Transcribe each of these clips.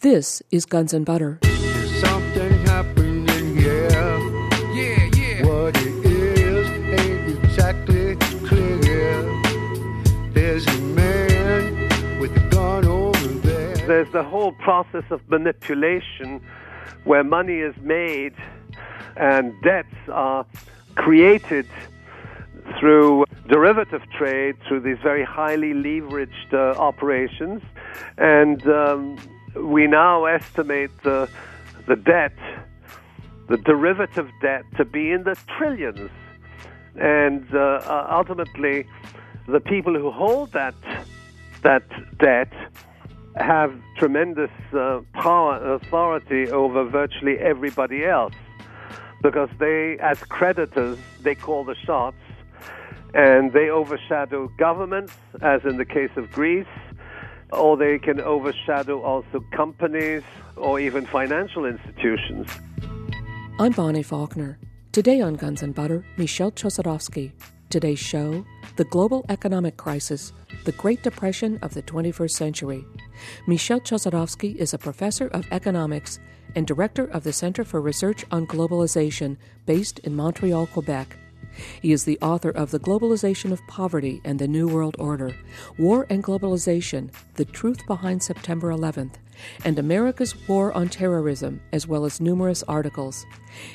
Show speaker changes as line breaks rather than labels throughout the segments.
This is Guns and Butter.
Something happening here.
Yeah, yeah.
What it is ain't exactly clear. There's a man with a gun over there.
There's the whole process of manipulation where money is made and debts are created through derivative trade, through these very highly leveraged uh, operations. And um, we now estimate the, the debt, the derivative debt, to be in the trillions. And uh, uh, ultimately, the people who hold that, that debt have tremendous uh, power and authority over virtually everybody else because they, as creditors, they call the shots and they overshadow governments, as in the case of Greece, or they can overshadow also companies or even financial institutions.
I'm Bonnie Faulkner. Today on Guns and Butter, Michel Chossudovsky. Today's show The Global Economic Crisis, the Great Depression of the 21st Century. Michel Chossudovsky is a professor of economics and director of the Center for Research on Globalization based in Montreal, Quebec. He is the author of The Globalization of Poverty and the New World Order, War and Globalization The Truth Behind September 11th, and America's War on Terrorism, as well as numerous articles.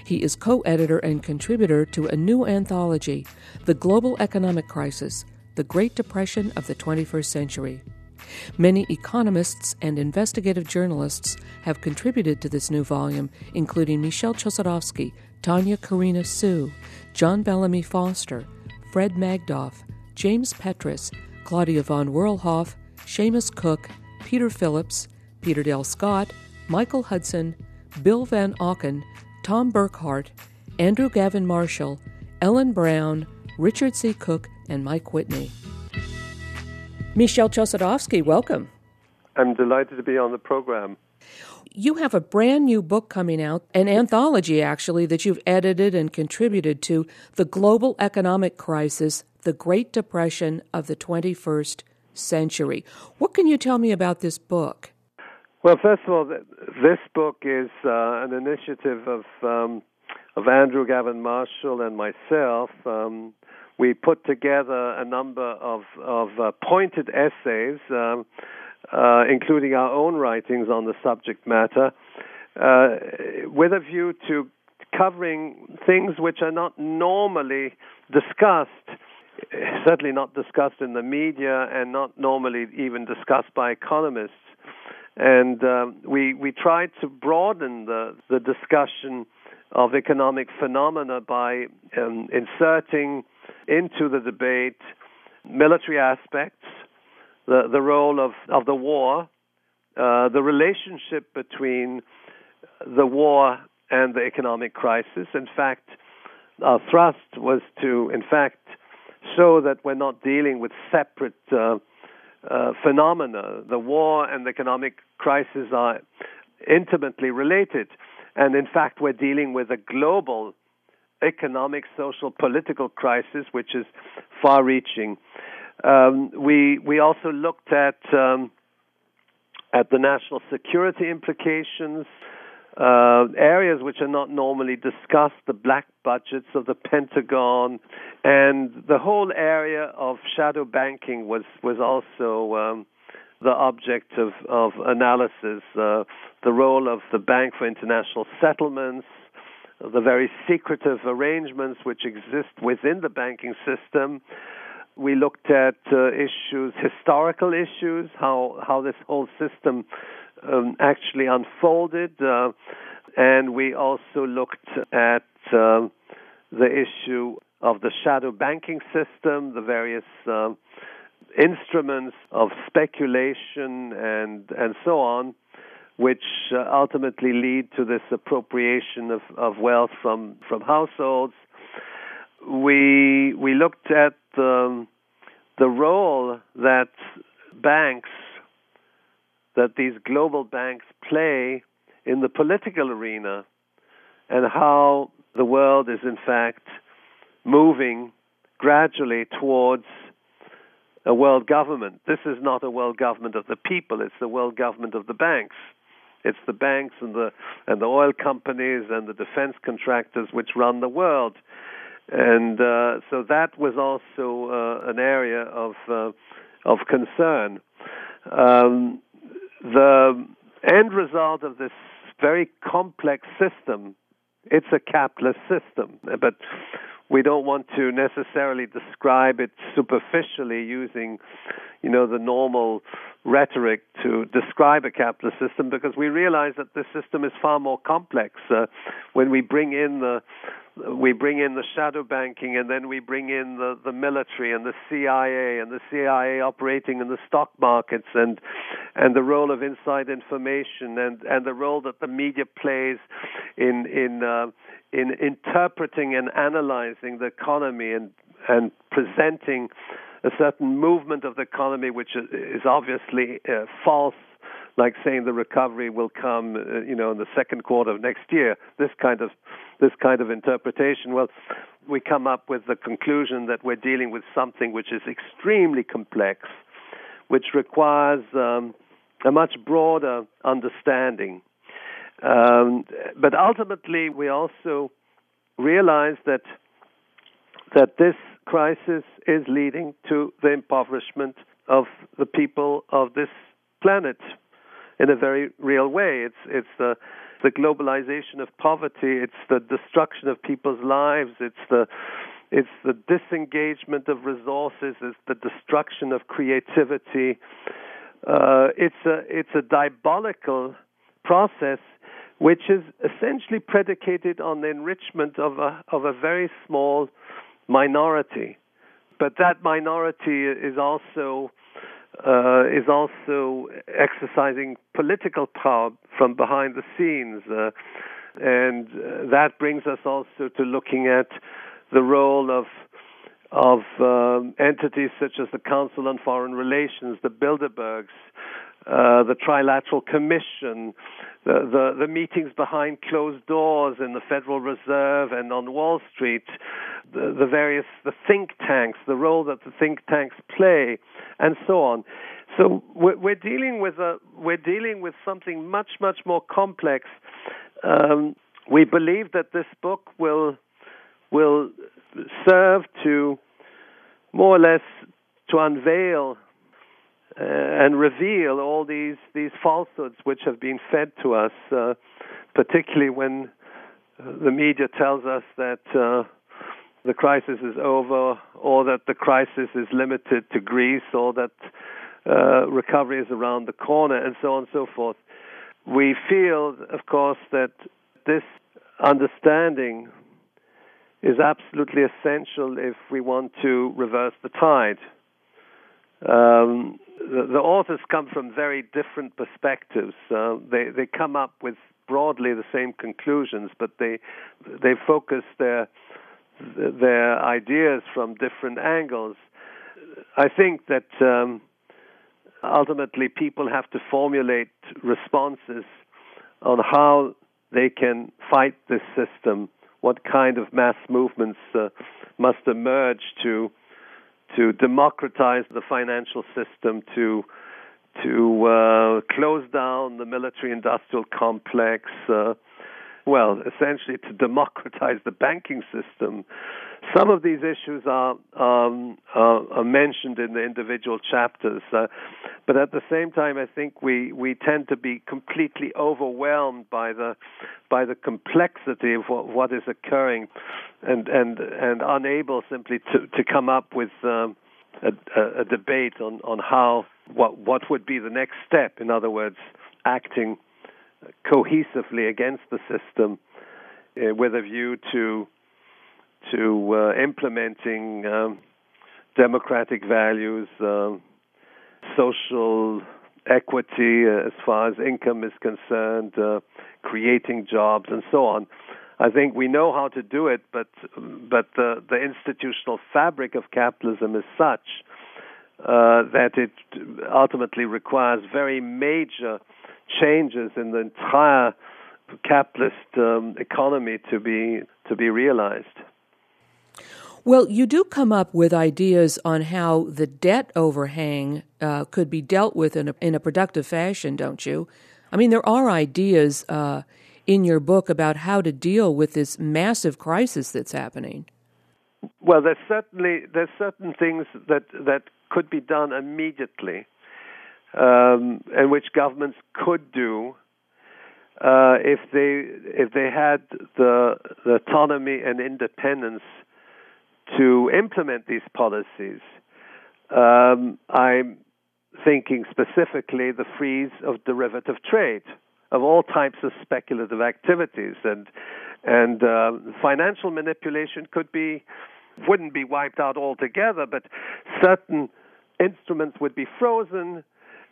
He is co editor and contributor to a new anthology, The Global Economic Crisis The Great Depression of the 21st Century. Many economists and investigative journalists have contributed to this new volume, including Michel Chossudovsky, Tanya Cariina Hsu, John Bellamy Foster, Fred Magdoff, James Petras, Claudia von Werlhoff, Shamus Cooke, Peter Phillips, Peter Dale Scott, Michael Hudson, Bill Van Auken, Tom Burghardt, Andrew Gavin Marshall, Ellen Brown, Richard C. Cook, and Mike Whitney. Michel Chossudovsky, welcome.
I'm delighted to be on the program.
You have a brand new book coming out, an anthology actually, that you've edited and contributed to The Global Economic Crisis, the Great Depression of the 21st Century. What can you tell me about this book?
Well, first of all, this book is uh, an initiative of um, of Andrew Gavin Marshall and myself. Um, we put together a number of of uh, pointed essays, um, uh, including our own writings on the subject matter, uh, with a view to covering things which are not normally discussed certainly not discussed in the media and not normally even discussed by economists. And um, we we tried to broaden the the discussion of economic phenomena by um, inserting into the debate military aspects, the the role of of the war, uh, the relationship between the war and the economic crisis. In fact, our thrust was to, in fact, show that we're not dealing with separate uh, uh, phenomena. The war and the economic crisis are intimately related. And in fact, we're dealing with a global economic, social, political crisis, which is far reaching. Um, we, we also looked at, um, at the national security implications uh, areas which are not normally discussed, the black budgets of the Pentagon, and the whole area of shadow banking was was also um, the object of of analysis. Uh, the role of the Bank for International Settlements, the very secretive arrangements which exist within the banking system. We looked at uh, issues, historical issues, how how this whole system um, actually unfolded, uh, and we also looked at uh, the issue of the shadow banking system, the various uh, instruments of speculation, and and so on, which uh, ultimately lead to this appropriation of, of wealth from from households. We we looked at the the role that banks that these global banks play in the political arena and how the world is in fact moving gradually towards a world government. This is not a world government of the people, it's the world government of the banks. It's the banks and the and the oil companies and the defense contractors which run the world, and uh, so that was also uh, an area of uh, of concern. Um, the end result of this very complex system, it's a capitalist system, but we don't want to necessarily describe it superficially using, you know, the normal rhetoric to describe a capitalist system because we realize that this system is far more complex. Uh, when we bring in the we bring in the shadow banking and then we bring in the, the military and the CIA and the CIA operating in the stock markets and and the role of inside information and, and the role that the media plays in in uh, in interpreting and analyzing the economy and and presenting a certain movement of the economy which is obviously uh, false like saying the recovery will come, uh, you know, in the second quarter of next year. This kind of this kind of interpretation. Well, we come up with the conclusion that we're dealing with something which is extremely complex, which requires um, a much broader understanding. Um, but ultimately, we also realize that that this crisis is leading to the impoverishment of the people of this planet in a very real way. It's it's the the globalization of poverty. It's the destruction of people's lives. It's the it's the disengagement of resources. It's the destruction of creativity. Uh, it's a it's a diabolical process which is essentially predicated on the enrichment of a of a very small minority. But that minority is also uh, is also exercising political power from behind the scenes. Uh, and uh, that brings us also to looking at the role of of um, entities such as the Council on Foreign Relations, the Bilderbergs, uh, the Trilateral Commission, the, the, the meetings behind closed doors in the Federal Reserve and on Wall Street, the, the various the think tanks, the role that the think tanks play, and so on. So we're, we're dealing with a we're dealing with something much much more complex. Um, we believe that this book will will serve to more or less to unveil and reveal all these these falsehoods which have been fed to us, uh, particularly when uh, the media tells us that uh, the crisis is over, or that the crisis is limited to Greece, or that uh, recovery is around the corner, and so on and so forth. We feel, of course, that this understanding is absolutely essential if we want to reverse the tide. Um, the, the, authors come from very different perspectives. Uh, they they come up with broadly the same conclusions, but they they focus their their ideas from different angles. I think that um, ultimately people have to formulate responses on how they can fight this system, what kind of mass movements uh, must emerge to to democratize the financial system, to to uh, close down the military-industrial complex. Uh, well, essentially to democratize the banking system. Some of these issues are, um, are, are mentioned in the individual chapters, uh, but at the same time, I think we, we tend to be completely overwhelmed by the by the complexity of what, what is occurring, and and and unable simply to to come up with. Um, a, a, debate on, on how what what would be the next step. In other words, acting cohesively against the system uh, with a view to to uh, implementing um, democratic values, uh, social equity uh, as far as income is concerned, uh, creating jobs, and so on. I think we know how to do it, but but the the institutional fabric of capitalism is such uh, that it ultimately requires very major changes in the entire capitalist um, economy to be to be realized.
Well, you do come up with ideas on how the debt overhang uh, could be dealt with in a, in a productive fashion, don't you? I mean, there are ideas uh, in your book about how to deal with this massive crisis that's happening.
Well, there's certainly there's certain things that that could be done immediately, um, and which governments could do uh, if they if they had the, the autonomy and independence to implement these policies. Um, I'm thinking specifically the freeze of derivative trade of all types of speculative activities and and uh, financial manipulation could be wouldn't be wiped out altogether, but certain instruments would be frozen,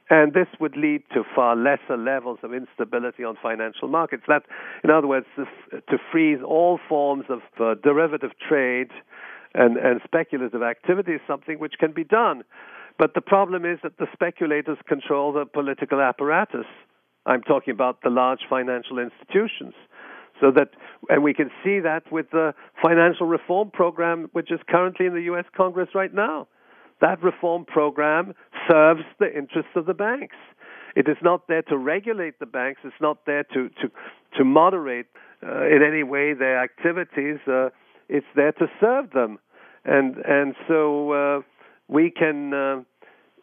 and this would lead to far lesser levels of instability on financial markets. That, in other words, to freeze all forms of uh, derivative trade and, and speculative activity is something which can be done. But the problem is that the speculators control the political apparatus. I'm talking about the large financial institutions. So that, and we can see that with the financial reform program, which is currently in the U.S. Congress right now. That reform program serves the interests of the banks. It is not there to regulate the banks. It's not there to to to moderate uh, in any way their activities. Uh, it's there to serve them, and and so uh, we can uh,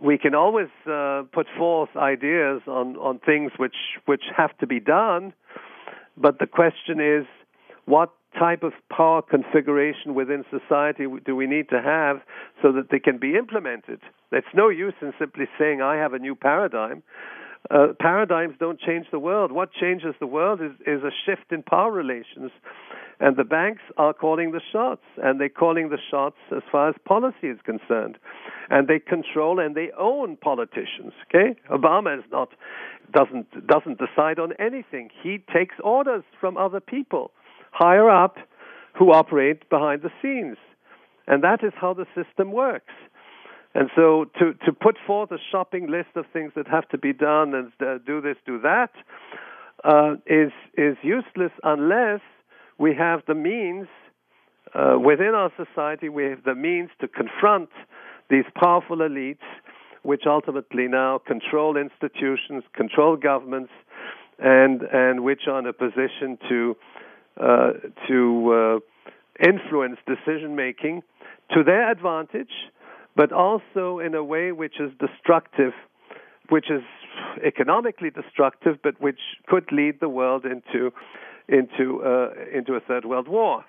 we can always uh, put forth ideas on on things which which have to be done, but the question is what type of power configuration within society do we need to have so that they can be implemented? It's no use in simply saying, I have a new paradigm. Uh, paradigms don't change the world. What changes the world is, is a shift in power relations. And the banks are calling the shots, and they're calling the shots as far as policy is concerned. And they control and they own politicians. Okay? Obama is not doesn't doesn't decide on anything. He takes orders from other people higher up who operate behind the scenes. And that is how the system works. And so to, to put forth a shopping list of things that have to be done and uh, do this, do that, uh, is is useless unless we have the means uh, within our society. We have the means to confront these powerful elites, which ultimately now control institutions, control governments, and and which are in a position to uh, to uh, influence decision making to their advantage, but also in a way which is destructive, which is economically destructive, but which could lead the world into into uh, into a third world war.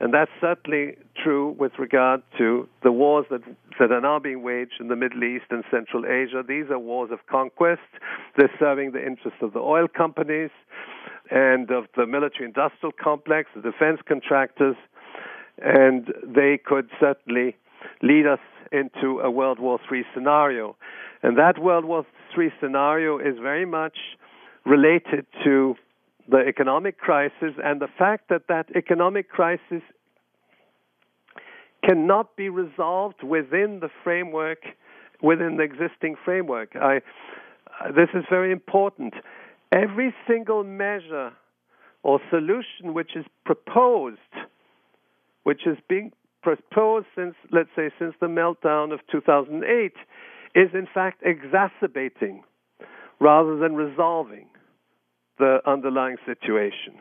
And that's certainly true with regard to the wars that, that are now being waged in the Middle East and Central Asia. These are wars of conquest. They're serving the interests of the oil companies and of the military industrial complex, the defense contractors, and they could certainly lead us into a World War III scenario. And that World War III scenario is very much related to the economic crisis and the fact that that economic crisis cannot be resolved within the framework, within the existing framework. I, this is very important. Every single measure or solution which is proposed, which is being proposed since, let's say, since the meltdown of 2008, is in fact exacerbating rather than resolving the underlying situation.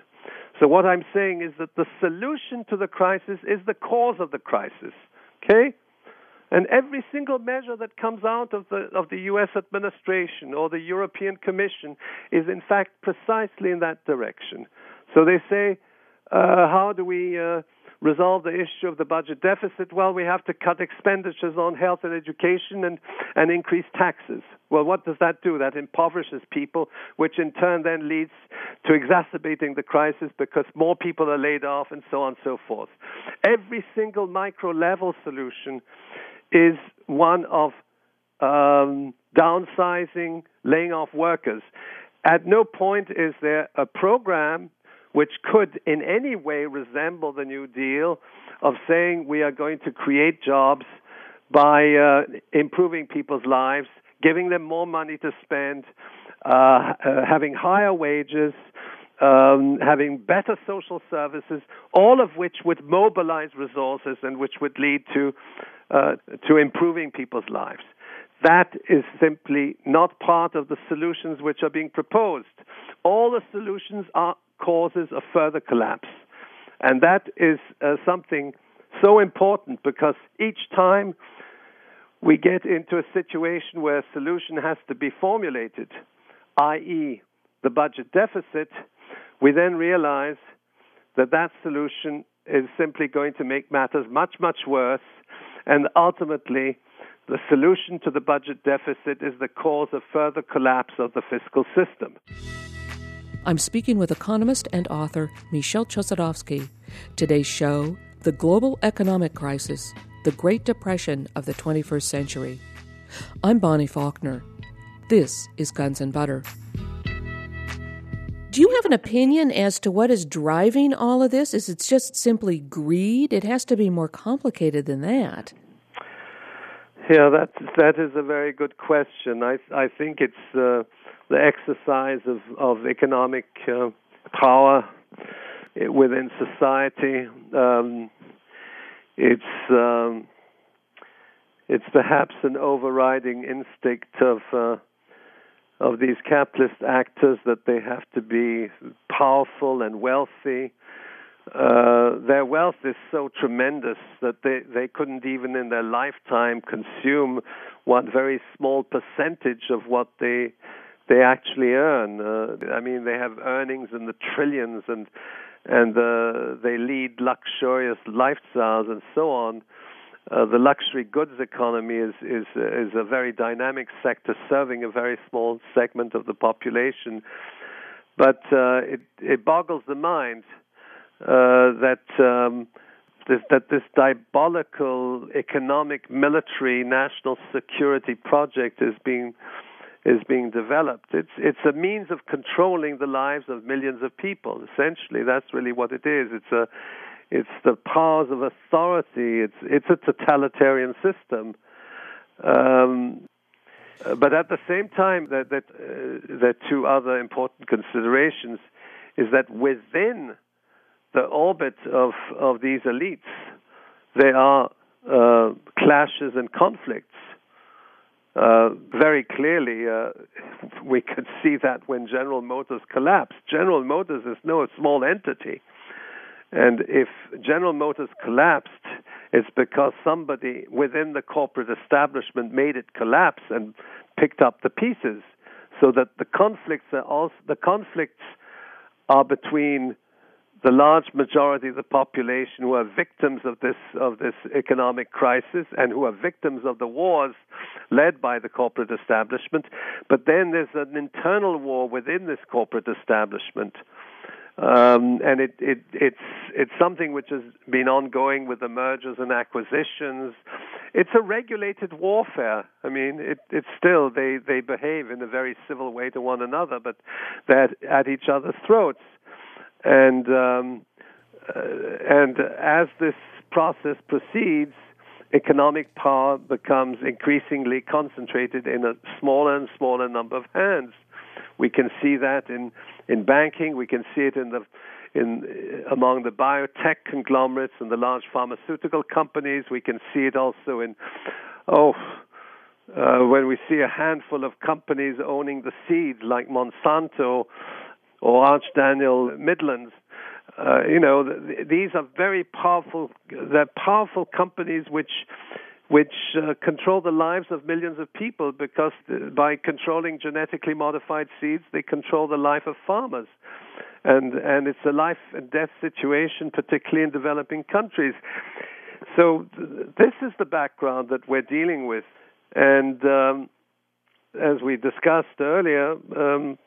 So what I'm saying is that the solution to the crisis is the cause of the crisis. Okay? And every single measure that comes out of the of the US administration or the European Commission is in fact precisely in that direction. So they say, uh, how do we uh, resolve the issue of the budget deficit? Well, we have to cut expenditures on health and education and, and increase taxes. Well, what does that do? That impoverishes people, which in turn then leads to exacerbating the crisis because more people are laid off and so on and so forth. Every single micro level solution is one of um, downsizing, laying off workers. At no point is there a program which could in any way resemble the New Deal of saying we are going to create jobs by uh, improving people's lives, giving them more money to spend, uh, uh, having higher wages, um, having better social services, all of which would mobilize resources and which would lead to uh, to improving people's lives. that is simply not part of the solutions which are being proposed. All the solutions are causes of further collapse. And that is uh, something so important because each time we get into a situation where a solution has to be formulated, i.e., the budget deficit, we then realize that that solution is simply going to make matters much, much worse. And ultimately, the solution to the budget deficit is the cause of further collapse of the fiscal system.
I'm speaking with economist and author Michel Chossudovsky. Today's show The Global Economic Crisis, the Great Depression of the 21st Century. I'm Bonnie Faulkner. This is Guns and Butter. Do you have an opinion as to what is driving all of this? Is it just simply greed? It has to be more complicated than that.
Yeah, that that is a very good question. I I think it's uh, the exercise of of economic uh, power within society. Um, it's um, it's perhaps an overriding instinct of uh, of these capitalist actors that they have to be powerful and wealthy. Uh, their wealth is so tremendous that they, they couldn't even in their lifetime consume one very small percentage of what they they actually earn. Uh, I mean, they have earnings in the trillions, and and uh, they lead luxurious lifestyles and so on. Uh, the luxury goods economy is is is a very dynamic sector serving a very small segment of the population, but uh, it it boggles the mind uh, that um, this, that this diabolical economic military national security project is being is being developed. It's it's a means of controlling the lives of millions of people. Essentially, that's really what it is. It's a it's the powers of authority. It's it's a totalitarian system. Um, but at the same time, that that uh, there are two other important considerations is that within the orbit of of these elites, there are uh, clashes and conflicts. Uh, very clearly, uh, we could see that when General Motors collapsed. General Motors is no small entity. And if General Motors collapsed, it's because somebody within the corporate establishment made it collapse and picked up the pieces. So that the conflicts are also the conflicts are between the large majority of the population who are victims of this of this economic crisis and who are victims of the wars led by the corporate establishment. But then there's an internal war within this corporate establishment um, and it, it, it's it's something which has been ongoing with the mergers and acquisitions. It's a regulated warfare. I mean, it, it's still they they behave in a very civil way to one another, but they're at each other's throats. And um, uh, and as this process proceeds, economic power becomes increasingly concentrated in a smaller and smaller number of hands. We can see that in in banking. We can see it in the in among the biotech conglomerates and the large pharmaceutical companies. We can see it also in oh. Uh, when we see a handful of companies owning the seeds like Monsanto or Archer Daniels Midlands, uh, you know, th- these are very powerful. They're powerful companies which which uh, control the lives of millions of people because uh, by controlling genetically modified seeds, they control the life of farmers. And, and it's a life and death situation, particularly in developing countries. So, th- this is the background that we're dealing with. And um, as we discussed earlier, um,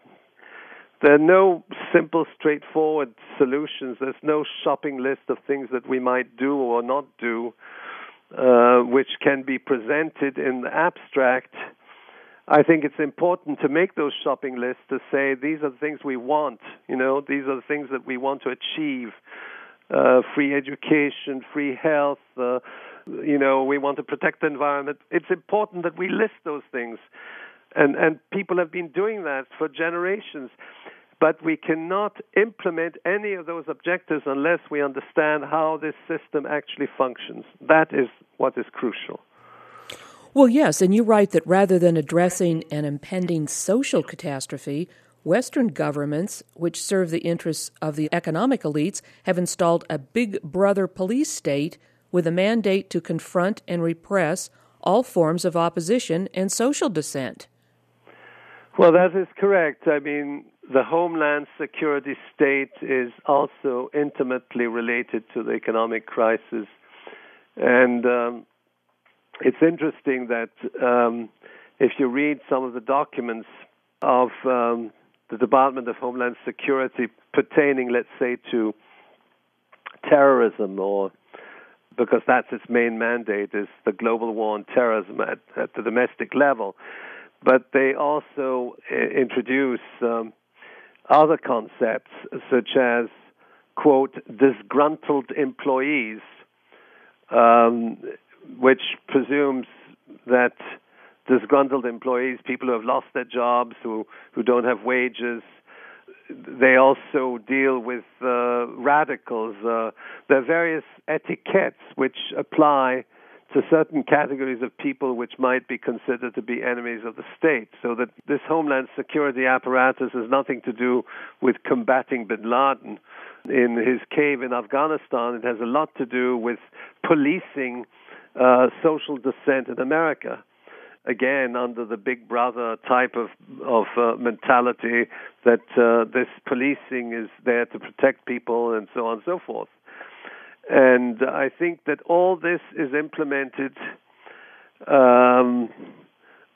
there are no simple, straightforward solutions. There's no shopping list of things that we might do or not do uh, which can be presented in the abstract, I think it's important to make those shopping lists to say these are the things we want. You know, these are the things that we want to achieve: uh, free education, free health. Uh, you know, we want to protect the environment. It's important that we list those things, and and people have been doing that for generations. But we cannot implement any of those objectives unless we understand how this system actually functions. That is what is crucial.
Well, yes, and you write that rather than addressing an impending social catastrophe, Western governments, which serve the interests of the economic elites, have installed a big brother police state with a mandate to confront and repress all forms of opposition and social dissent.
Well, that is correct. I mean, the Homeland Security state is also intimately related to the economic crisis. And um, it's interesting that um, if you read some of the documents of um, the Department of Homeland Security pertaining, let's say, to terrorism or because that's its main mandate is the global war on terrorism at, at the domestic level. But they also uh, introduce um, other concepts such as, quote, disgruntled employees, um, which presumes that disgruntled employees, people who have lost their jobs, who, who don't have wages. They also deal with uh, radicals. Uh, there are various etiquettes which apply to certain categories of people which might be considered to be enemies of the state. So that this homeland security apparatus has nothing to do with combating bin Laden in his cave in Afghanistan. It has a lot to do with policing uh, social dissent in America again under the big brother type of of uh, mentality that uh, this policing is there to protect people and so on and so forth. And I think that all this is implemented um,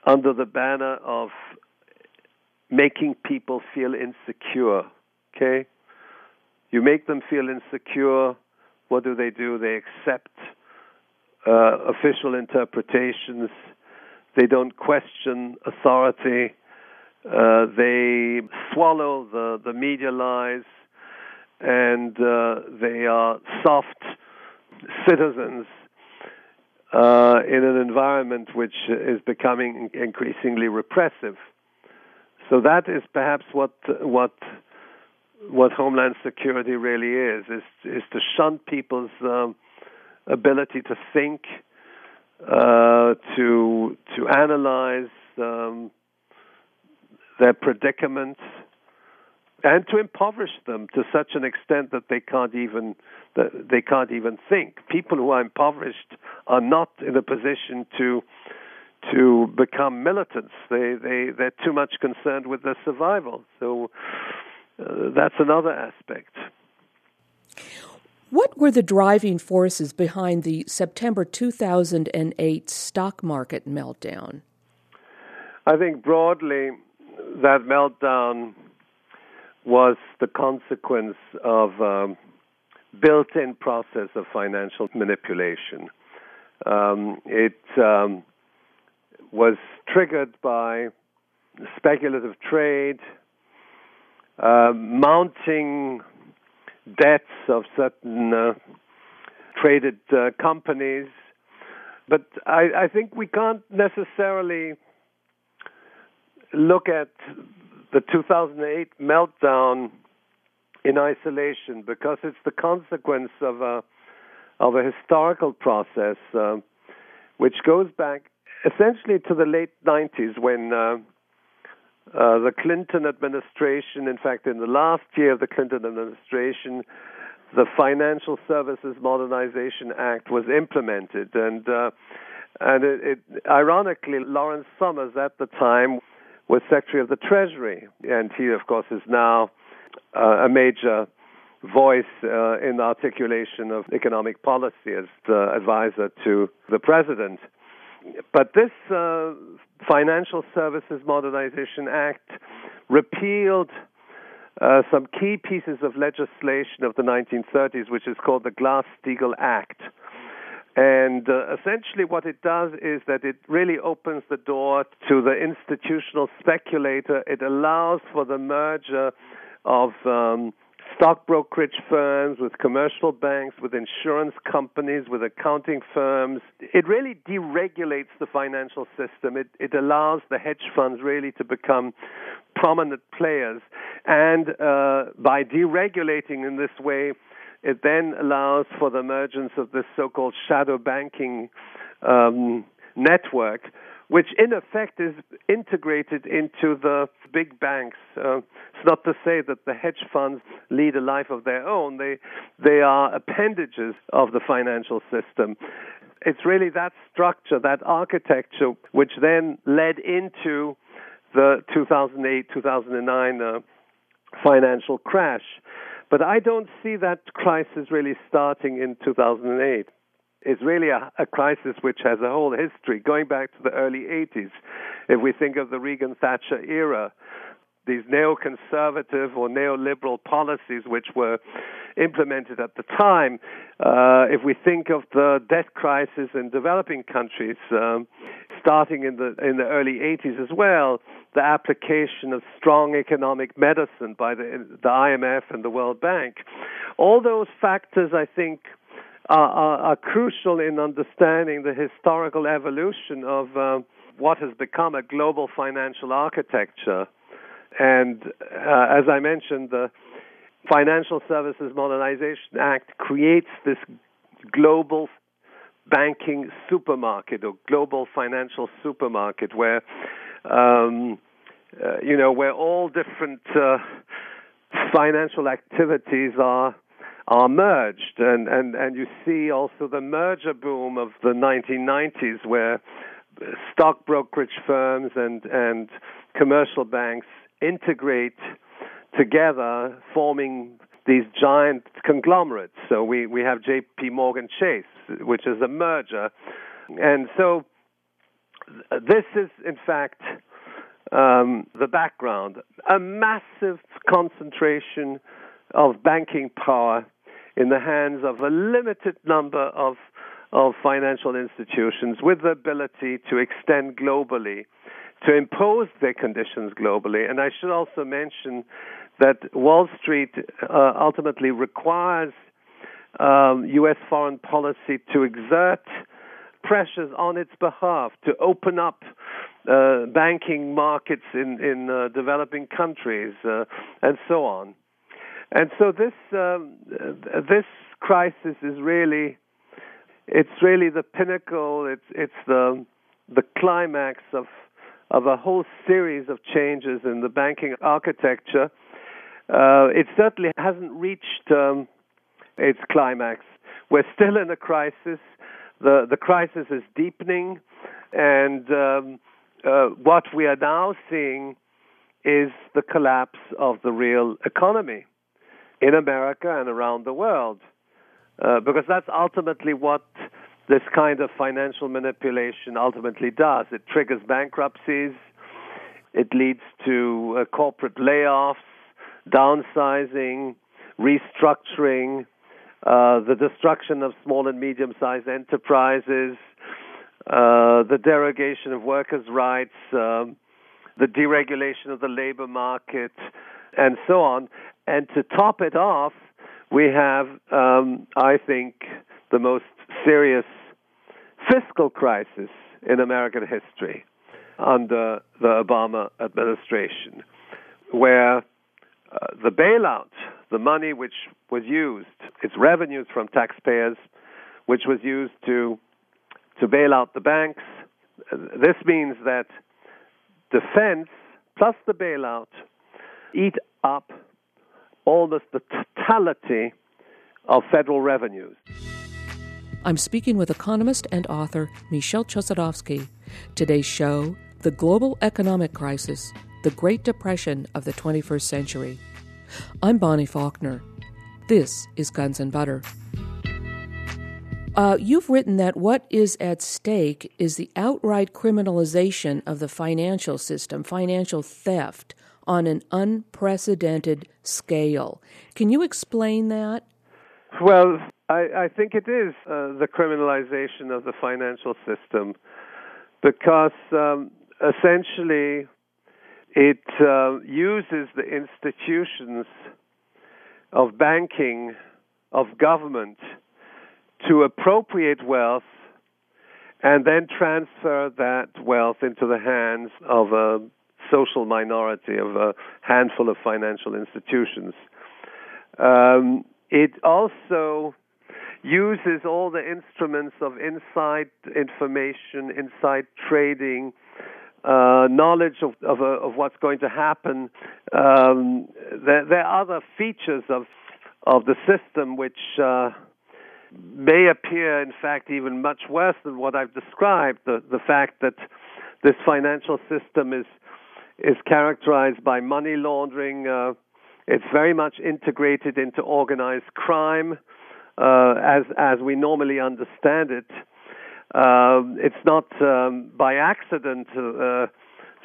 under the banner of making people feel insecure. Okay, you make them feel insecure. What do they do? They accept uh, official interpretations they don't question authority. Uh, they swallow the, the media lies, and uh, they are soft citizens uh, in an environment which is becoming increasingly repressive. So that is perhaps what what what Homeland Security really is is is to shunt people's um, ability to think uh, to to analyze um, their predicaments and to impoverish them to such an extent that they can't even they can't even think. People who are impoverished are not in a position to to become militants. They they they're too much concerned with their survival. So uh, that's another aspect.
What were the driving forces behind the September 2008 stock market meltdown?
I think broadly that meltdown was the consequence of um, built-in process of financial manipulation. Um, it um, was triggered by speculative trade, uh, mounting debts of certain uh, traded uh, companies. But I, I think we can't necessarily look at the 2008 meltdown in isolation because it's the consequence of a of a historical process uh, which goes back essentially to the late 90s when uh, uh, the Clinton administration, in fact, in the last year of the Clinton administration, the Financial Services Modernization Act was implemented, and uh, and it, it, ironically, Lawrence Summers at the time was Secretary of the Treasury, and he, of course, is now uh, a major voice uh, in the articulation of economic policy as the advisor to the president. But this uh, Financial Services Modernization Act repealed uh, some key pieces of legislation of the 1930s, which is called the Glass Steagall Act. And uh, essentially, what it does is that it really opens the door to the institutional speculator. It allows for the merger of um, stock brokerage firms, with commercial banks, with insurance companies, with accounting firms. It really deregulates the financial system. It, it allows the hedge funds really to become prominent players. And uh, by deregulating in this way, it then allows for the emergence of this so called shadow banking um, network, which in effect is integrated into the big banks. Uh, it's not to say that the hedge funds lead a life of their own. They they are appendages of the financial system. It's really that structure, that architecture, which then led into the 2008 2009 uh, financial crash. But I don't see that crisis really starting in 2008. It's really a, a, crisis which has a whole history going back to the early 80s. If we think of the Reagan Thatcher era, these neoconservative or neoliberal policies which were implemented at the time, uh, if we think of the debt crisis in developing countries, um, starting in the in the early 80s as well, the application of strong economic medicine by the the IMF and the World Bank, all those factors, I think, are, are, are crucial in understanding the historical evolution of uh, what has become a global financial architecture. And uh, as I mentioned, the Financial Services Modernization Act creates this global banking supermarket or global financial supermarket where um, uh, you know where all different uh, financial activities are are merged and, and, and you see also the merger boom of the 1990s where stock brokerage firms and, and commercial banks integrate together forming these giant conglomerates. So we, we have JP Morgan Chase, which is a merger. And so this is, in fact, um, the background a massive concentration of banking power in the hands of a limited number of of financial institutions with the ability to extend globally, to impose their conditions globally. And I should also mention that Wall Street uh, ultimately requires um, U.S. foreign policy to exert pressures on its behalf to open up uh, banking markets in in uh, developing countries uh, and so on. And so this um, this crisis is really it's really the pinnacle. It's it's the the climax of of a whole series of changes in the banking architecture uh, it certainly hasn't reached um, its climax. We're still in a crisis. The, the crisis is deepening, and um, uh, what we are now seeing is the collapse of the real economy in America and around the world. Uh, because that's ultimately what this kind of financial manipulation ultimately does. It triggers bankruptcies, it leads to uh, corporate layoffs, downsizing, restructuring, uh, the destruction of small and medium sized enterprises, uh, the derogation of workers' rights, um, the deregulation of the labor market, and so on. And to top it off, we have, um, I think, the most serious fiscal crisis in American history under the Obama administration, where uh, the bailout, the money which was used, its revenues from taxpayers, which was used to to bail out the banks. This means that defense plus the bailout eat up almost the totality of federal revenues.
I'm speaking with economist and author Michel Chossudovsky. Today's show The Global Economic Crisis the Great Depression of the 21st Century. I'm Bonnie Faulkner. This is Guns and Butter. Uh, you've written that what is at stake is the outright criminalization of the financial system, financial theft, on an unprecedented scale. Can you explain that?
Well, I, I think it is uh, the criminalization of the financial system because um, essentially it uh, uses the institutions of banking, of government, to appropriate wealth and then transfer that wealth into the hands of a social minority, of a handful of financial institutions. Um, it also uses all the instruments of inside information, inside trading, uh, knowledge of of, uh, of, what's going to happen. Um, there, there, are other features of of the system which uh, may appear, in fact, even much worse than what I've described. The the fact that this financial system is is characterized by money laundering. Uh, it's very much integrated into organized crime, uh, as as we normally understand it. Um, it's not um, by accident, uh,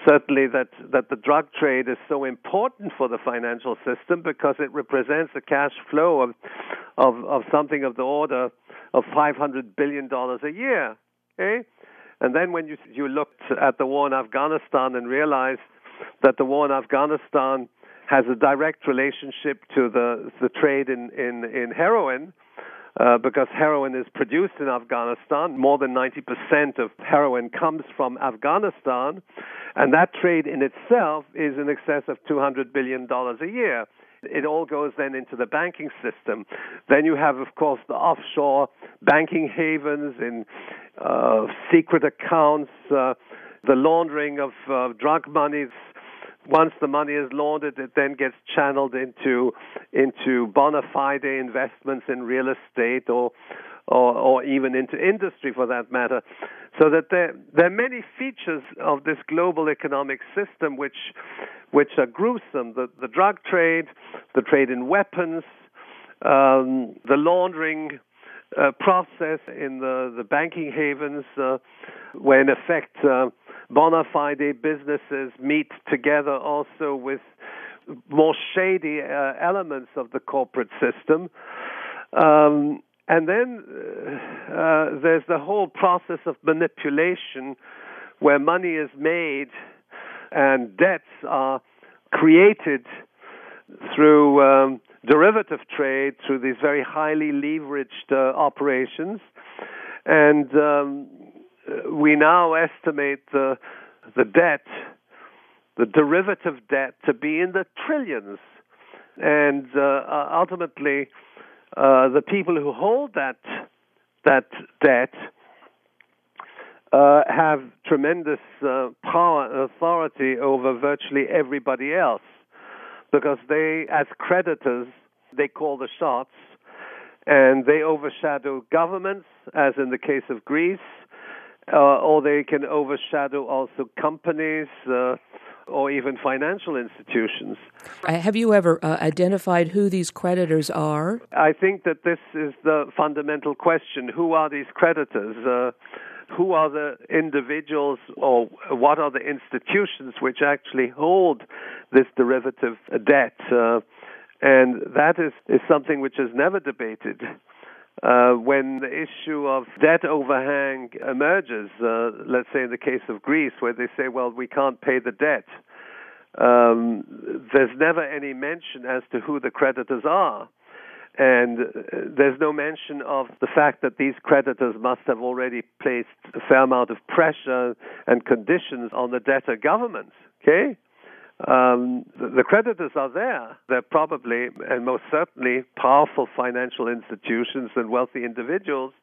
certainly, that, that the drug trade is so important for the financial system because it represents a cash flow of, of, of something of the order of $500 billion a year. Okay? And then when you, you looked at the war in Afghanistan and realized that the war in Afghanistan has a direct relationship to the, the trade in, in, in heroin, uh, because heroin is produced in Afghanistan. More than 90% of heroin comes from Afghanistan, and that trade in itself is in excess of $200 billion a year. It all goes then into the banking system. Then you have, of course, the offshore banking havens in uh, secret accounts, uh, the laundering of uh, drug monies once the money is laundered, it then gets channeled into into bona fide investments in real estate or or, or even into industry for that matter. So that there there are many features of this global economic system which which are gruesome. The the drug trade, the trade in weapons, um, the laundering uh, process in the, the banking havens, uh, where in effect uh, bona fide businesses meet together also with more shady uh, elements of the corporate system. Um, and then uh, uh, there's the whole process of manipulation where money is made and debts are created through um, derivative trade, through these very highly leveraged uh, operations. And um, we now estimate the the debt, the derivative debt, to be in the trillions, and uh, uh, ultimately, uh, the people who hold that that debt uh, have tremendous uh, power and authority over virtually everybody else, because they, as creditors, they call the shots, and they overshadow governments, as in the case of Greece uh, or they can overshadow also companies uh, or even financial institutions.
Uh, have you ever uh, identified who these creditors are?
I think that this is the fundamental question. Who are these creditors? Who are the individuals or what are the institutions which actually hold this derivative debt? Uh, and that is, is something which is never debated uh, when the issue of debt overhang emerges, uh, let's say in the case of Greece, where they say, well, we can't pay the debt, um, there's never any mention as to who the creditors are. And uh, there's no mention of the fact that these creditors must have already placed a fair amount of pressure and conditions on the debtor governments. Okay? Um, the creditors are there. They're probably and most certainly powerful financial institutions and wealthy individuals.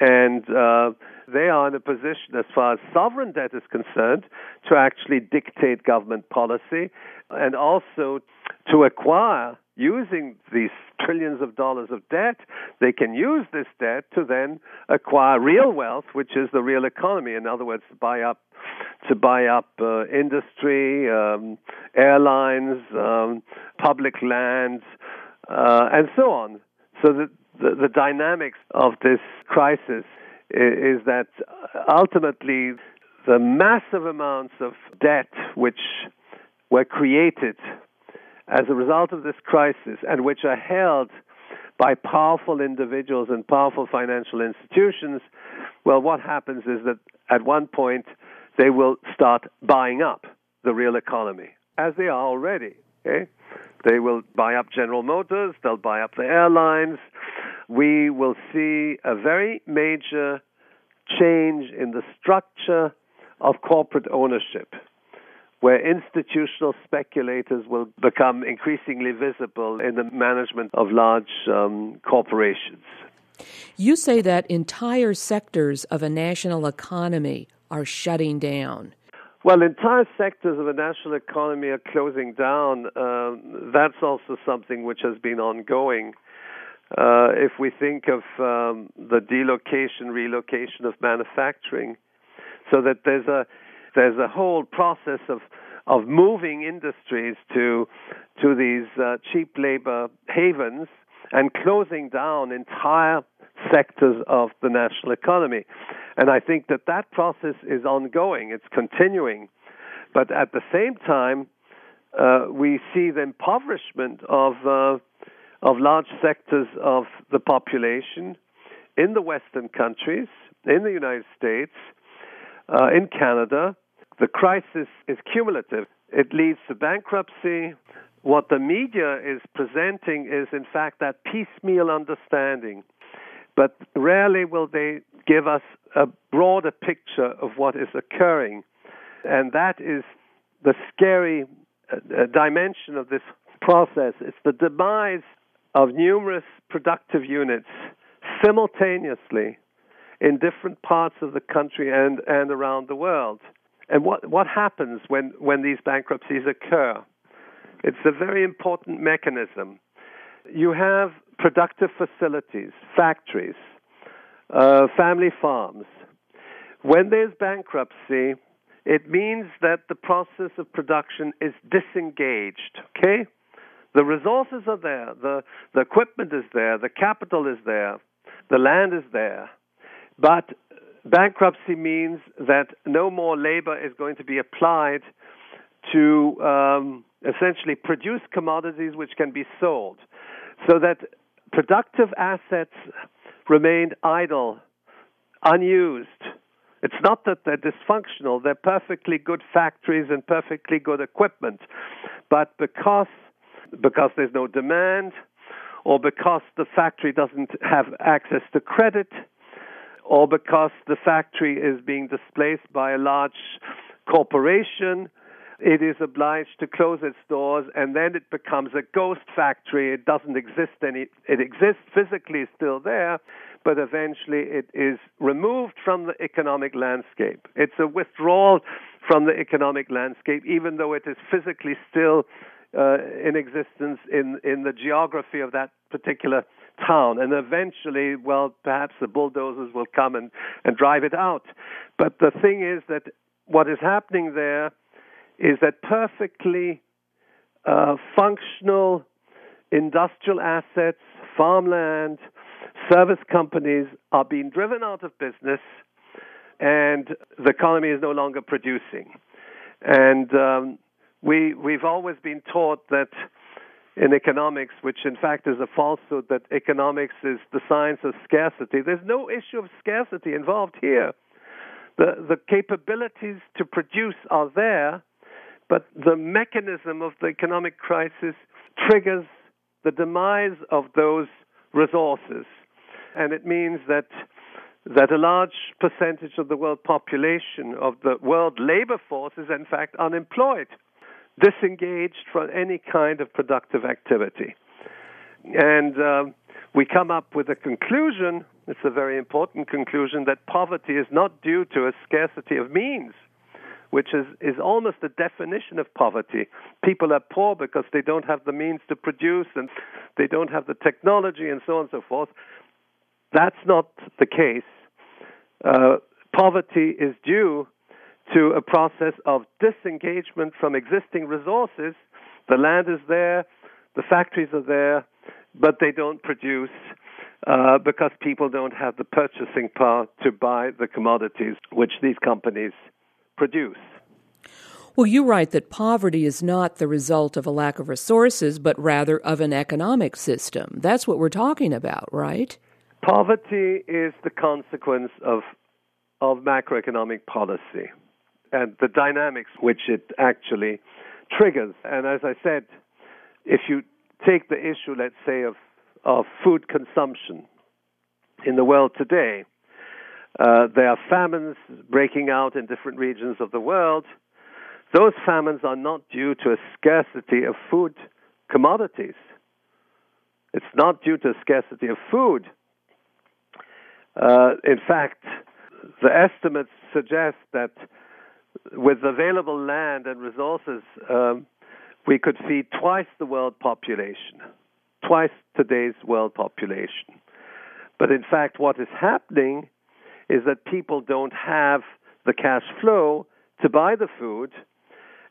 And uh, they are in a position, as far as sovereign debt is concerned, to actually dictate government policy and also to acquire using these trillions of dollars of debt, they can use this debt to then acquire real wealth, which is the real economy. In other words, to buy up to buy up uh, industry, um, airlines, um, public lands, uh, and so on. So the, the, the dynamics of this crisis is, is that ultimately the massive amounts of debt which were created as a result of this crisis and which are held by powerful individuals and powerful financial institutions, well, what happens is that at one point they will start buying up the real economy, as they are already. Okay? They will buy up General Motors, they'll buy up the airlines. We will see a very major change in the structure of corporate ownership, where institutional speculators will become increasingly visible in the management of large um, corporations.
You say that entire sectors of a national economy are shutting down.
Well, entire sectors of a national economy are closing down. Uh, that's also something which has been ongoing. Uh, if we think of um, the delocation, relocation of manufacturing, so that there's a there's a whole process of of moving industries to to these uh, cheap labor havens and closing down entire sectors of the national economy. And I think that that process is ongoing, it's continuing. But at the same time, uh, we see the impoverishment of, uh, of large sectors of the population in the Western countries, in the United States, uh, in Canada. The crisis is cumulative. It leads to bankruptcy, what the media is presenting is, in fact, that piecemeal understanding. But rarely will they give us a broader picture of what is occurring. And that is the scary uh, uh dimension of this process. It's the demise of numerous productive units simultaneously in different parts of the country and, and around the world. And what, what happens when, when these bankruptcies occur? It's a very important mechanism. You have productive facilities, factories, uh, family farms. When there's bankruptcy, it means that the process of production is disengaged. Okay? The resources are there, the, the equipment is there, the capital is there, the land is there. But bankruptcy means that no more labor is going to be applied to um, essentially produce commodities which can be sold, so that productive assets remained idle, unused. It's not that they're dysfunctional, they're perfectly good factories and perfectly good equipment, but because because there's no demand or because the factory doesn't have access to credit or because the factory is being displaced by a large corporation it is obliged to close its doors and then it becomes a ghost factory. It doesn't exist any, it exists physically still there, but eventually it is removed from the economic landscape. It's a withdrawal from the economic landscape, even though it is physically still uh, in existence in, in the geography of that particular town. And eventually, well, perhaps the bulldozers will come and, and drive it out. But the thing is that what is happening there is that perfectly uh, functional industrial assets, farmland, service companies are being driven out of business, and the economy is no longer producing. And um, we we've always been taught that in economics, which in fact is a falsehood, that economics is the science of scarcity. There's no issue of scarcity involved here. The the capabilities to produce are there but the mechanism of the economic crisis triggers the demise of those resources. And it means that that a large percentage of the world population of the world labor force is in fact unemployed, disengaged from any kind of productive activity. And um, we come up with a conclusion, it's a very important conclusion, that poverty is not due to a scarcity of means which is, is almost a definition of poverty. People are poor because they don't have the means to produce and they don't have the technology and so on and so forth. That's not the case. Uh, poverty is due to a process of disengagement from existing resources. The land is there, the factories are there, but they don't produce. Uh, because people don't have the purchasing power to buy the commodities which these companies produce.
Well, you write that poverty is not the result of a lack of resources, but rather of an economic system. That's what we're talking about, right?
Poverty is the consequence of, of macroeconomic policy and the dynamics which it actually triggers. And as I said, if you take the issue, let's say, of, of food consumption in the world today, uh, there are famines breaking out in different regions of the world. Those famines are not due to a scarcity of food commodities. It's not due to a scarcity of food. Uh, in fact, the estimates suggest that with available land and resources, um, we could feed twice the world population, twice today's world population. But in fact, what is happening is that people don't have the cash flow to buy the food,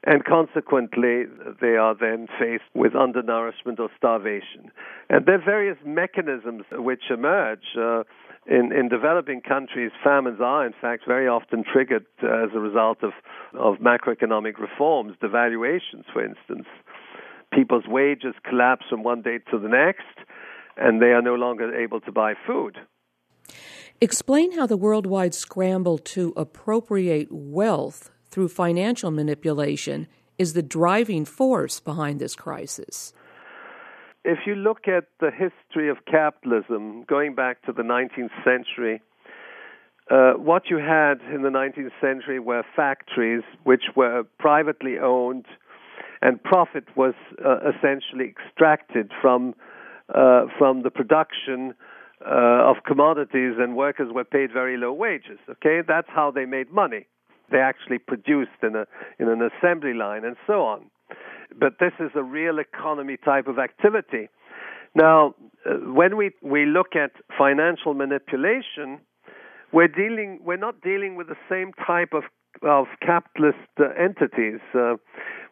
and consequently, they are then faced with undernourishment or starvation. And there are various mechanisms which emerge. Uh, in, in developing countries, famines are, in fact, very often triggered uh, as a result of, of macroeconomic reforms, devaluations, for instance. People's wages collapse from one day to the next, and they are no longer able to buy food.
Explain how the worldwide scramble to appropriate wealth through financial manipulation is the driving force behind this crisis.
If you look at the history of capitalism going back to the 19th century, uh, what you had in the 19th century were factories which were privately owned, and profit was uh, essentially extracted from uh, from the production uh, of commodities, and workers were paid very low wages. Okay, that's how they made money. They actually produced in a in an assembly line and so on. But this is a real economy type of activity. Now, uh, when we we look at financial manipulation, we're dealing we're not dealing with the same type of of capitalist uh, entities. Uh,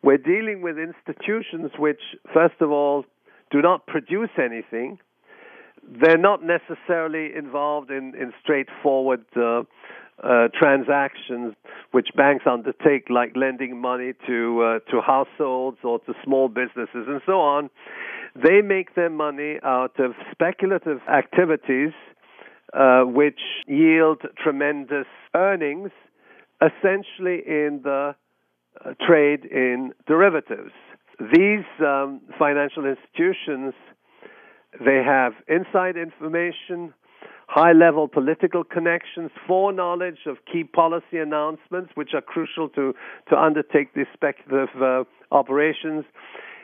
we're dealing with institutions which, first of all, do not produce anything. They're not necessarily involved in, in straightforward uh, transactions which banks undertake, like lending money to uh, to households or to small businesses and so on. They make their money out of speculative activities, uh, which yield tremendous earnings, essentially in the uh, trade in derivatives. These um, financial institutions they have inside information, high level political connections, foreknowledge of key policy announcements, which are crucial to, to undertake these speculative uh, operations.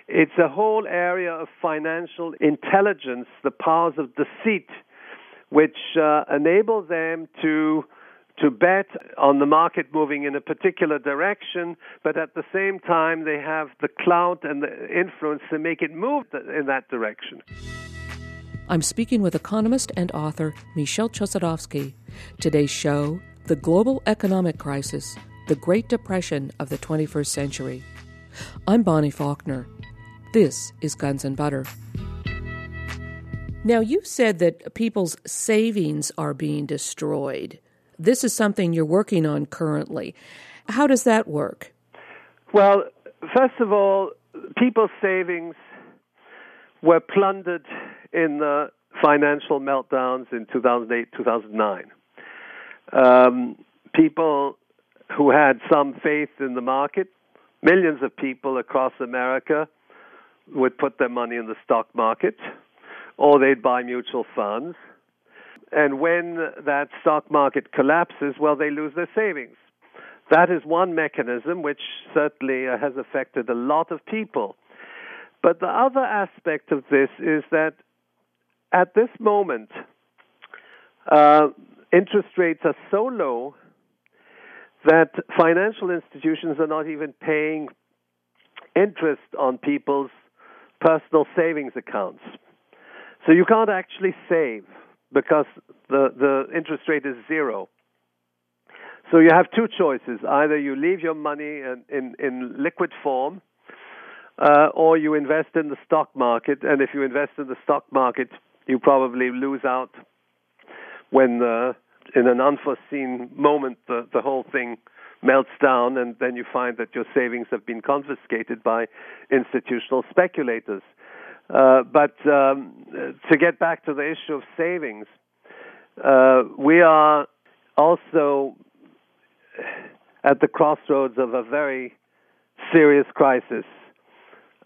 It's a whole area of financial intelligence, the powers of deceit, which uh, enable them to to bet on the market moving in a particular direction, but at the same time they have the clout and the influence to make it move in that direction.
I'm speaking with economist and author Michel Chossudovsky. Today's show The Global Economic Crisis, the Great Depression of the 21st Century. I'm Bonnie Faulkner. This is Guns and Butter. Now, you've said that people's savings are being destroyed. This is something you're working on currently. How does that work?
Well, first of all, people's savings were plundered in the financial meltdowns in 2008, 2009. Um, people who had some faith in the market, millions of people across America would put their money in the stock market or they'd buy mutual funds. And when that stock market collapses, well, they lose their savings. That is one mechanism which certainly has affected a lot of people. But the other aspect of this is that at this moment, uh, interest rates are so low that financial institutions are not even paying interest on people's personal savings accounts. So you can't actually save because the, the interest rate is zero. So you have two choices. Either you leave your money in, in, in liquid form, uh, or you invest in the stock market. And if you invest in the stock market, you probably lose out when uh, in an unforeseen moment the, the whole thing melts down and then you find that your savings have been confiscated by institutional speculators. Uh, but um, to get back to the issue of savings, uh, we are also at the crossroads of a very serious crisis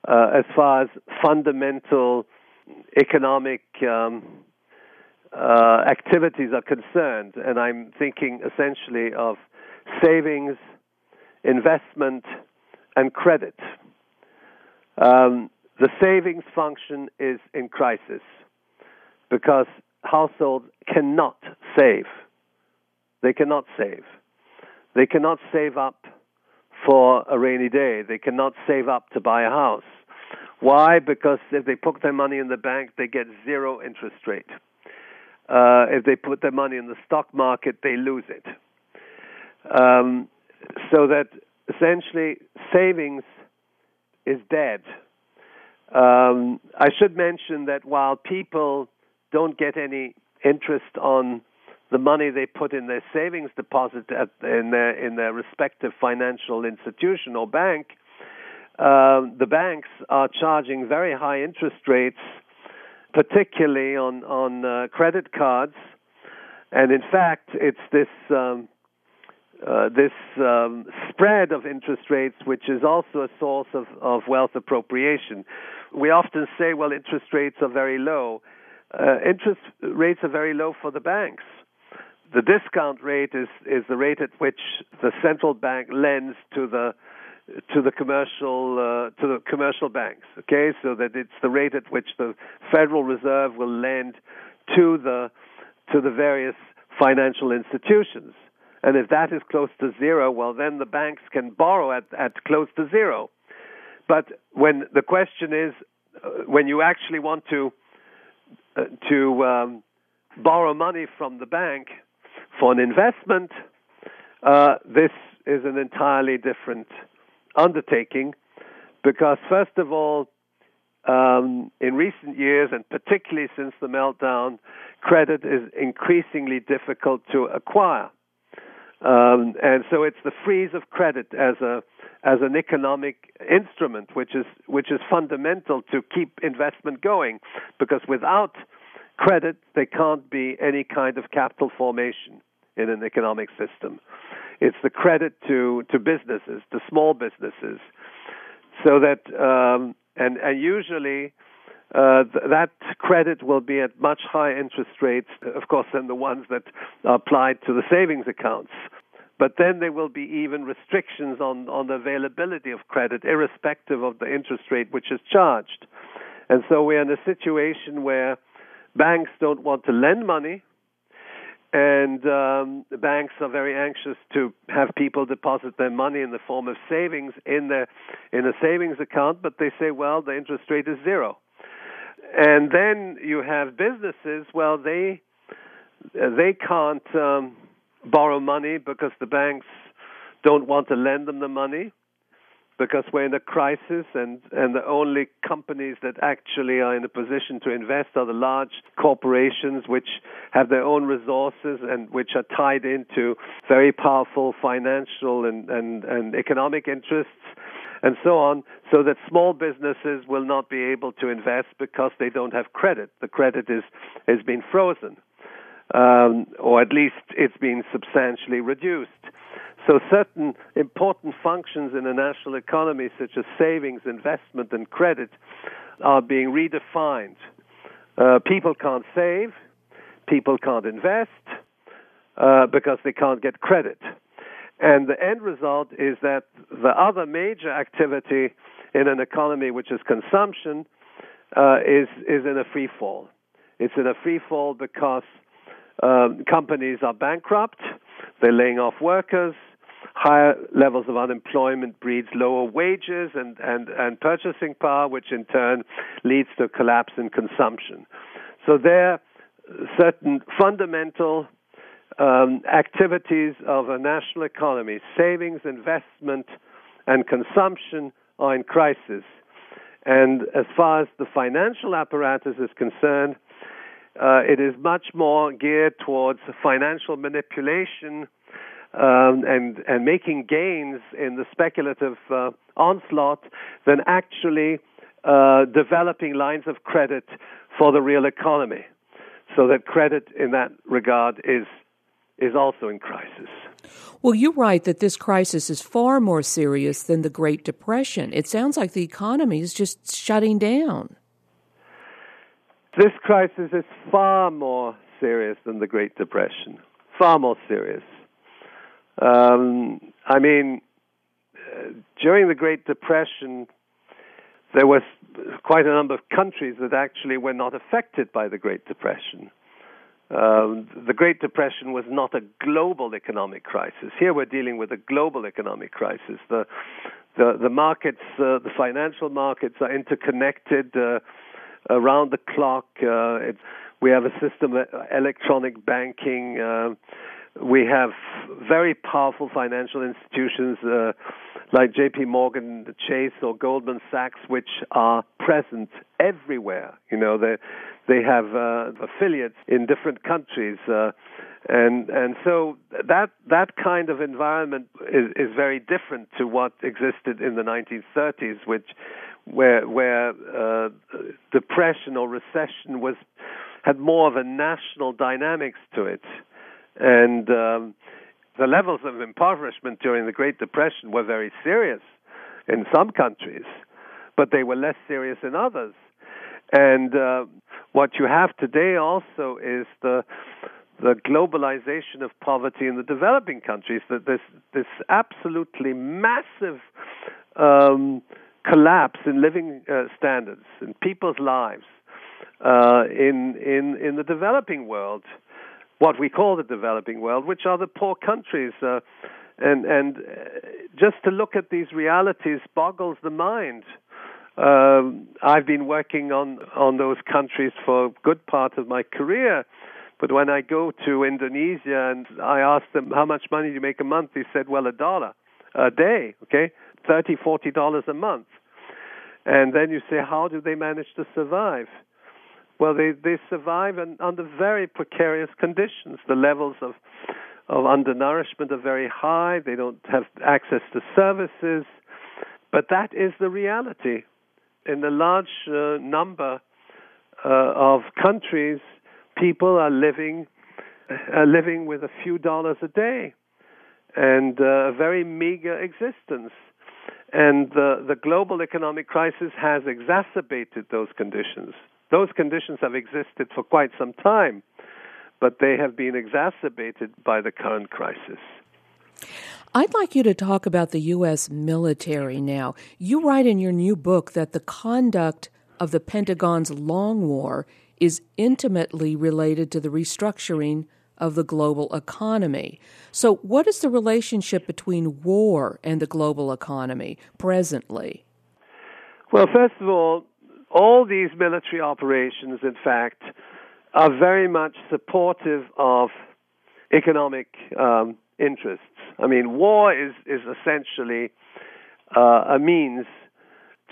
uh, as far as fundamental economic um, uh, activities are concerned, and I'm thinking essentially of savings, investment, and credit. Um, the savings function is in crisis because households cannot save. They cannot save. They cannot save up for a rainy day. They cannot save up to buy a house. Why? Because if they put their money in the bank, they get zero interest rate. Uh, if they put their money in the stock market, they lose it. Um, so that essentially savings is dead. Um, I should mention that while people don't get any interest on the money they put in their savings deposit at, in their in their respective financial institution or bank, uh, the banks are charging very high interest rates, particularly on on uh, credit cards, and in fact, it's this. Um, uh, this um, spread of interest rates, which is also a source of, of wealth appropriation. We often say, well, interest rates are very low. Uh, interest rates are very low for the banks the discount rate is, is the rate at which the central bank lends to the to the commercial uh, to the commercial banks. Okay, so that it's the rate at which the Federal Reserve will lend to the to the various financial institutions. And if that is close to zero, well, then the banks can borrow at, at close to zero. But when the question is, uh, when you actually want to uh, to um, borrow money from the bank, for an investment, uh, this is an entirely different undertaking because, first of all, um, in recent years, and particularly since the meltdown, credit is increasingly difficult to acquire. Um, and so it's the freeze of credit as a as an economic instrument, which is which is fundamental to keep investment going, because without credit, there can't be any kind of capital formation in an economic system. It's the credit to, to businesses, to small businesses, so that um, and and usually uh, th- that credit will be at much higher interest rates, of course, than the ones that are applied to the savings accounts. But then there will be even restrictions on, on the availability of credit, irrespective of the interest rate which is charged. And so we're in a situation where banks don't want to lend money and um, the banks are very anxious to have people deposit their money in the form of savings in their in a savings account, but they say, well, the interest rate is zero. And then you have businesses, well, they they can't um, borrow money because the banks don't want to lend them the money because we're in a crisis and, and the only companies that actually are in a position to invest are the large corporations which have their own resources and which are tied into very powerful financial and, and, and economic interests and so on, so that small businesses will not be able to invest because they don't have credit. The credit is has been frozen, um, or at least it's been substantially reduced. So certain important functions in a national economy, such as savings, investment, and credit, are being redefined. Uh, people can't save, people can't invest uh, because they can't get credit. And the end result is that the other major activity in an economy, which is consumption, uh, is is in a free fall. It's in a free fall because um, companies are bankrupt, they're laying off workers, higher levels of unemployment breeds lower wages and, and, and purchasing power, which in turn leads to a collapse in consumption. So there are certain fundamental um, activities of a national economy, savings, investment, and consumption are in crisis. And as far as the financial apparatus is concerned, uh, it is much more geared towards financial manipulation um, and and making gains in the speculative uh, onslaught than actually uh, developing lines of credit for the real economy. So that credit in that regard is is also in crisis.
Well, you write that this crisis is far more serious than the Great Depression. It sounds like the economy is just shutting down.
This crisis is far more serious than the Great Depression. Far more serious. Um, I mean, uh, during the Great Depression, there was quite a number of countries that actually were not affected by the Great Depression. Um, the Great Depression was not a global economic crisis. Here we're dealing with a global economic crisis. The the, the markets, uh, the financial markets, are interconnected uh, around the clock. Uh, we have a system of electronic banking. We have very powerful financial institutions uh, like J.P. Morgan, Chase, or Goldman Sachs, which are present everywhere. You know, they they have uh, affiliates in different countries, uh, and and so that that kind of environment is, is very different to what existed in the 1930s, which where where uh, depression or recession was had more of a national dynamics to it, and um, the levels of impoverishment during the Great Depression were very serious in some countries, but they were less serious in others. And uh, what you have today also is the the globalization of poverty in the developing countries. That this this absolutely massive um, collapse in living uh, standards in people's lives uh, in in in the developing world, what we call the developing world, which are the poor countries. Uh, and and uh, just to look at these realities boggles the mind. Um, I've been working on, on those countries for a good part of my career. But when I go to Indonesia and I ask them, how much money do you make a month? They said, well, a dollar a day, okay? Thirty, forty dollars a month. And then you say, how do they manage to survive? Well, they, they survive in, under very precarious conditions. The levels of, of undernourishment are very high. They don't have access to services. But that is the reality in a large uh, number uh, of countries, people are living are living with a few dollars a day and uh, a very meager existence. And the, the global economic crisis has exacerbated those conditions. Those conditions have existed for quite some time, but they have been exacerbated by the current crisis.
I'd like you to talk about the U.S. military now. You write in your new book that the conduct of the Pentagon's long war is intimately related to the restructuring of the global economy. So, what is the relationship between war and the global economy presently?
Well, first of all, all these military operations, in fact, are very much supportive of economic um, interests. I mean, war is, is essentially uh, a means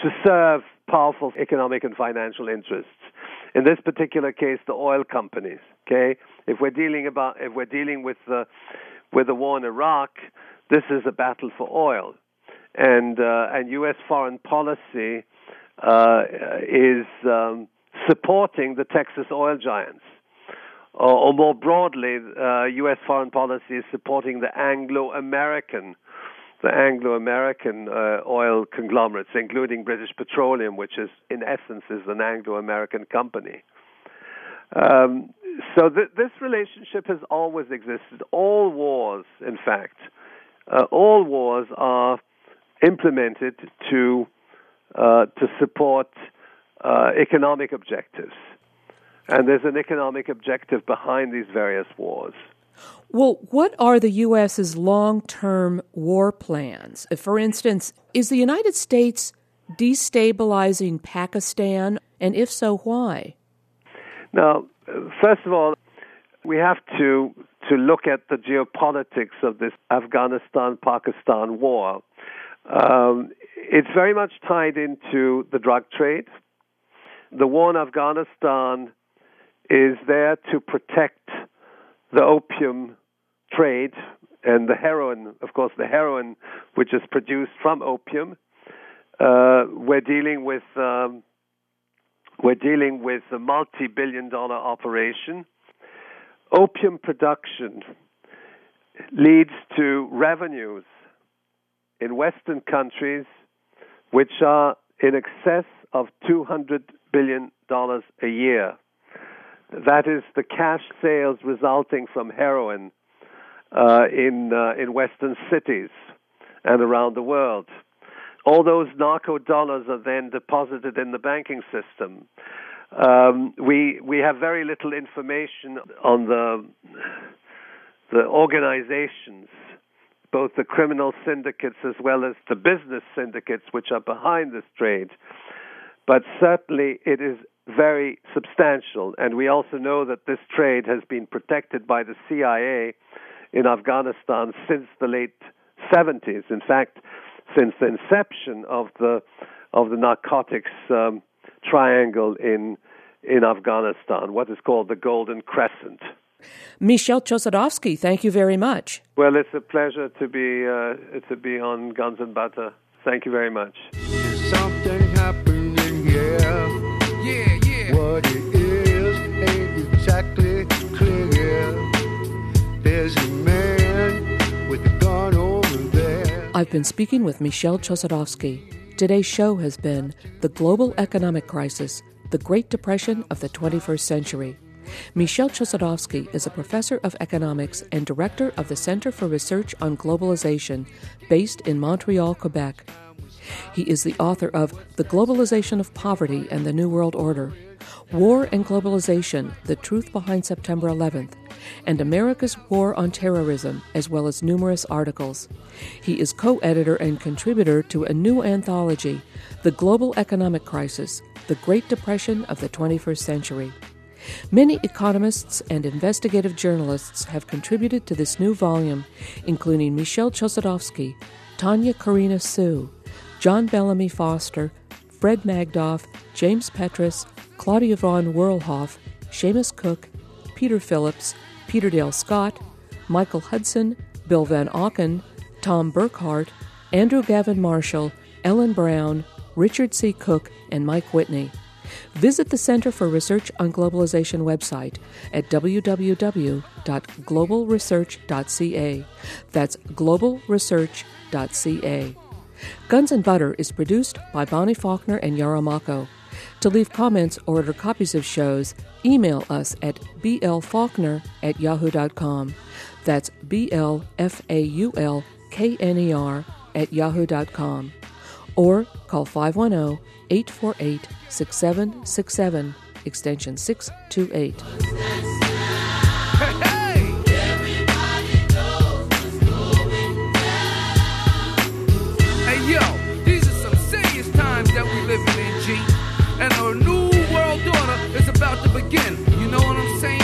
to serve powerful economic and financial interests. In this particular case, the oil companies. Okay, if we're dealing about if we're dealing with the with the war in Iraq, this is a battle for oil, and uh, and U.S. foreign policy uh, is um, supporting the Texas oil giants or, or more broadly, uh, U.S. foreign policy is supporting the Anglo-American, the Anglo-American uh, oil conglomerates, including British Petroleum, which is in essence is an Anglo-American company. Um, so th- this relationship has always existed. All wars, in fact, uh, all wars are implemented to uh, to support uh, economic objectives. And there's an economic objective behind these various wars.
Well, what are the U.S.'s long term war plans? For instance, is the United States destabilizing Pakistan? And if so, why?
Now, first of all, we have to, to look at the geopolitics of this Afghanistan Pakistan war. Um, it's very much tied into the drug trade. The war in Afghanistan is there to protect the opium trade and the heroin, of course, the heroin which is produced from opium. Uh, we're dealing with um, we're dealing with a multi-billion-dollar operation. Opium production leads to revenues in Western countries which are in excess of 200 billion dollars a year. That is the cash sales resulting from heroin uh, in uh, in Western cities and around the world. All those narco dollars are then deposited in the banking system. Um, we we have very little information on the the organizations, both the criminal syndicates as well as the business syndicates which are behind this trade. But certainly it is very substantial, and we also know that this trade has been protected by the CIA in Afghanistan since the late 70s. In fact, since the inception of the of the narcotics um, triangle in in Afghanistan, what is called the Golden Crescent.
Michel Chossudovsky, thank you very much.
Well, it's a pleasure to be uh, to be on Guns and Butter. Thank you very much.
something happening here.
Yeah, yeah.
What it is ain't exactly clear. There's a man with a gun over there.
I've been speaking with Michel Chossudovsky. Today's show has been The Global Economic Crisis, the Great Depression of the 21st Century. Michel Chossudovsky is a professor of economics and director of the Center for Research on Globalization, based in Montreal, Quebec. He is the author of The Globalization of Poverty and the New World Order, War and Globalization The Truth Behind September 11th, and America's War on Terrorism, as well as numerous articles. He is co editor and contributor to a new anthology, The Global Economic Crisis The Great Depression of the 21st Century. Many economists and investigative journalists have contributed to this new volume, including Michel Chossudovsky, Tanya Cariina Hsu, John Bellamy Foster, Fred Magdoff, James Petras, Claudia von Werlhof, Shamus Cooke, Peter Phillips, Peter Dale Scott, Michael Hudson, Bill Van Auken, Tom Burghardt, Andrew Gavin Marshall, Ellen Brown, Richard C. Cook, and Mike Whitney. Visit the Center for Research on Globalization website at www.globalresearch.ca. That's globalresearch.ca. Guns and Butter is produced by Bonnie Faulkner and Yarrow Mahko. To leave comments or order copies of shows, email us at blfaulkner at yahoo.com. That's B L F A U L K N E R at yahoo.com. Or call 510 848 6767, extension 628.
Hey, yo, these are some serious times that we living in, G. And a new world order is about to begin. You know what I'm saying?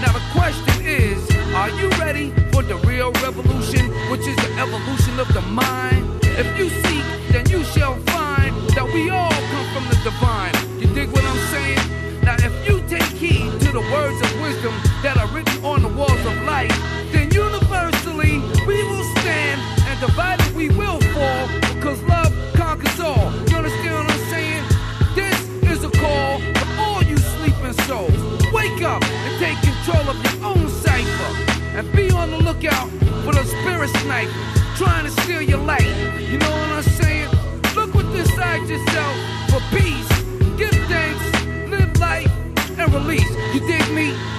Now the question is, are you ready for the real revolution, which is the evolution of the mind? If you seek, out for a spirit snipers trying to steal your life. You know what I'm saying? Look what's inside yourself for peace. Give thanks, live life, and release. You dig me?